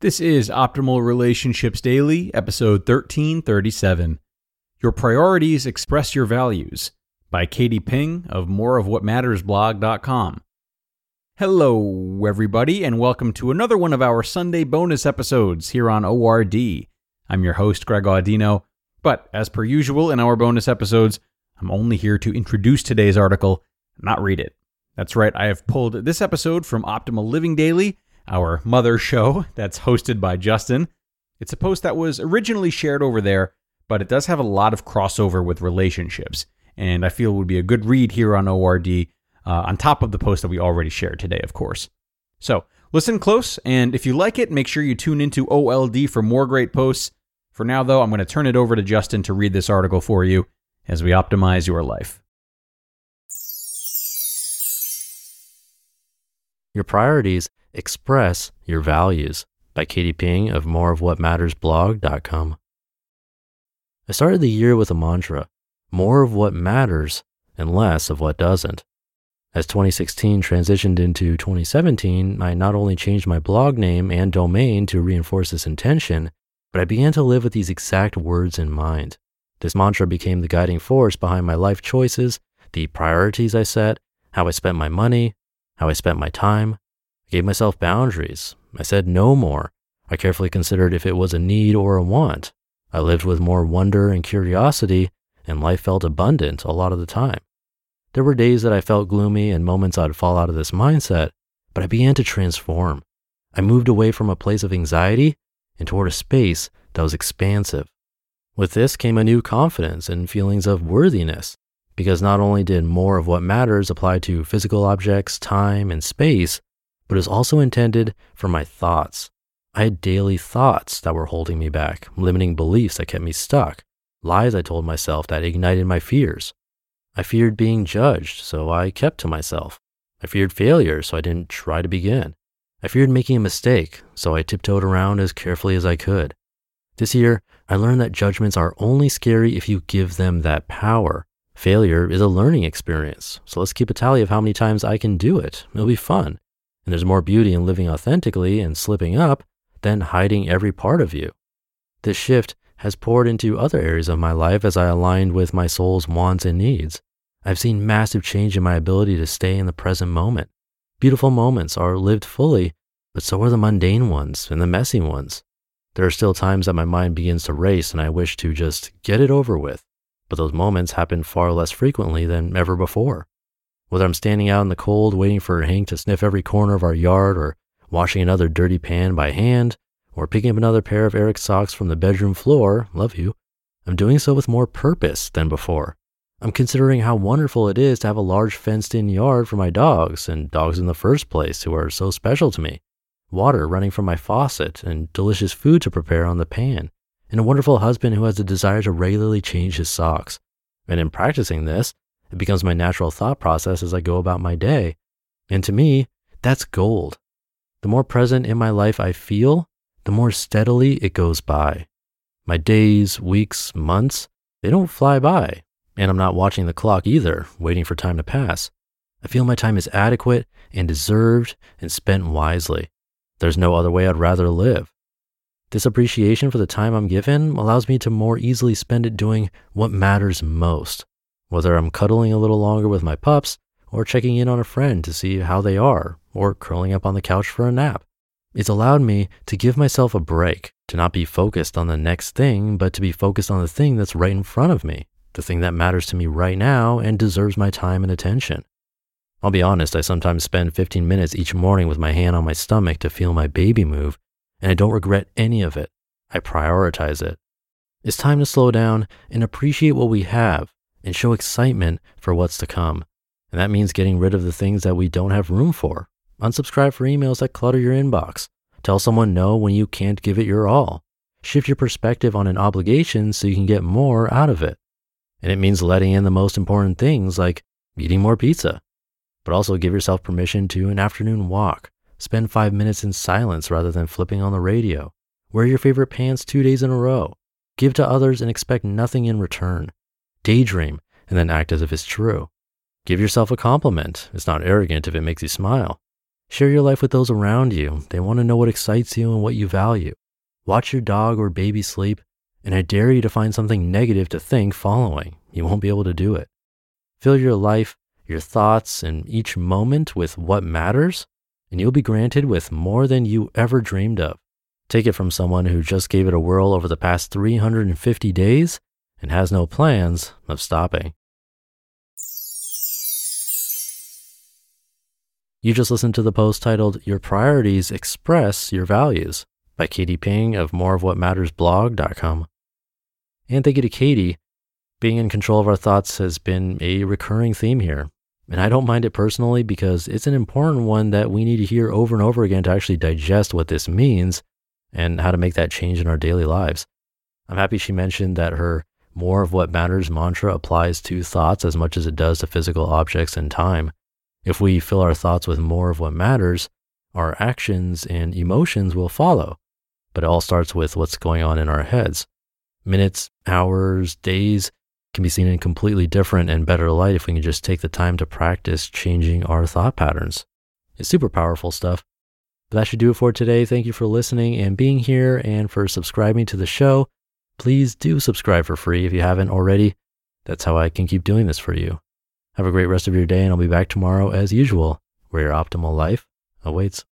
This is Optimal Relationships Daily, episode 1337. Your Priorities Express Your Values by Katie Ping of moreofwhatmattersblog.com. Hello, everybody, and welcome to another one of our Sunday bonus episodes here on ORD. I'm your host, Greg Audino, but as per usual in our bonus episodes, I'm only here to introduce today's article, not read it. That's right, I have pulled this episode from Optimal Living Daily our mother show that's hosted by Justin. It's a post that was originally shared over there, but it does have a lot of crossover with relationships, and I feel would be a good read here on ORD uh, on top of the post that we already shared today, of course. So listen close, and if you like it, make sure you tune into OLD for more great posts. For now, though, I'm going to turn it over to Justin to read this article for you as we optimize your life. Your priorities Express Your Values by Katie Ping of moreofwhatmattersblog.com. I started the year with a mantra more of what matters and less of what doesn't. As 2016 transitioned into 2017, I not only changed my blog name and domain to reinforce this intention, but I began to live with these exact words in mind. This mantra became the guiding force behind my life choices, the priorities I set, how I spent my money, how I spent my time, gave myself boundaries. I said no more. I carefully considered if it was a need or a want. I lived with more wonder and curiosity, and life felt abundant a lot of the time. There were days that I felt gloomy and moments I'd fall out of this mindset, but I began to transform. I moved away from a place of anxiety and toward a space that was expansive. With this came a new confidence and feelings of worthiness, because not only did more of what matters apply to physical objects, time, and space, but is also intended for my thoughts. I had daily thoughts that were holding me back, limiting beliefs that kept me stuck, lies I told myself that ignited my fears. I feared being judged, so I kept to myself. I feared failure, so I didn't try to begin. I feared making a mistake, so I tiptoed around as carefully as I could. This year, I learned that judgments are only scary if you give them that power. Failure is a learning experience, so let's keep a tally of how many times I can do it. It'll be fun. And there's more beauty in living authentically and slipping up than hiding every part of you. This shift has poured into other areas of my life as I aligned with my soul's wants and needs. I've seen massive change in my ability to stay in the present moment. Beautiful moments are lived fully, but so are the mundane ones and the messy ones. There are still times that my mind begins to race and I wish to just get it over with, but those moments happen far less frequently than ever before. Whether I'm standing out in the cold waiting for Hank to sniff every corner of our yard, or washing another dirty pan by hand, or picking up another pair of Eric's socks from the bedroom floor, love you, I'm doing so with more purpose than before. I'm considering how wonderful it is to have a large fenced in yard for my dogs, and dogs in the first place who are so special to me. Water running from my faucet, and delicious food to prepare on the pan, and a wonderful husband who has a desire to regularly change his socks. And in practicing this, it becomes my natural thought process as I go about my day. And to me, that's gold. The more present in my life I feel, the more steadily it goes by. My days, weeks, months, they don't fly by. And I'm not watching the clock either, waiting for time to pass. I feel my time is adequate and deserved and spent wisely. There's no other way I'd rather live. This appreciation for the time I'm given allows me to more easily spend it doing what matters most whether I'm cuddling a little longer with my pups, or checking in on a friend to see how they are, or curling up on the couch for a nap. It's allowed me to give myself a break, to not be focused on the next thing, but to be focused on the thing that's right in front of me, the thing that matters to me right now and deserves my time and attention. I'll be honest, I sometimes spend 15 minutes each morning with my hand on my stomach to feel my baby move, and I don't regret any of it. I prioritize it. It's time to slow down and appreciate what we have and show excitement for what's to come. And that means getting rid of the things that we don't have room for. Unsubscribe for emails that clutter your inbox. Tell someone no when you can't give it your all. Shift your perspective on an obligation so you can get more out of it. And it means letting in the most important things like eating more pizza. But also give yourself permission to an afternoon walk. Spend five minutes in silence rather than flipping on the radio. Wear your favorite pants two days in a row. Give to others and expect nothing in return. Daydream and then act as if it's true. Give yourself a compliment. It's not arrogant if it makes you smile. Share your life with those around you. They want to know what excites you and what you value. Watch your dog or baby sleep, and I dare you to find something negative to think following. You won't be able to do it. Fill your life, your thoughts, and each moment with what matters, and you'll be granted with more than you ever dreamed of. Take it from someone who just gave it a whirl over the past 350 days and has no plans of stopping. You just listened to the post titled Your Priorities Express Your Values by Katie Ping of moreofwhatmattersblog.com. And thank you to Katie. Being in control of our thoughts has been a recurring theme here. And I don't mind it personally because it's an important one that we need to hear over and over again to actually digest what this means and how to make that change in our daily lives. I'm happy she mentioned that her more of what matters mantra applies to thoughts as much as it does to physical objects and time. If we fill our thoughts with more of what matters, our actions and emotions will follow. But it all starts with what's going on in our heads. Minutes, hours, days can be seen in completely different and better light if we can just take the time to practice changing our thought patterns. It's super powerful stuff. But that should do it for today. Thank you for listening and being here and for subscribing to the show. Please do subscribe for free if you haven't already. That's how I can keep doing this for you. Have a great rest of your day, and I'll be back tomorrow as usual, where your optimal life awaits.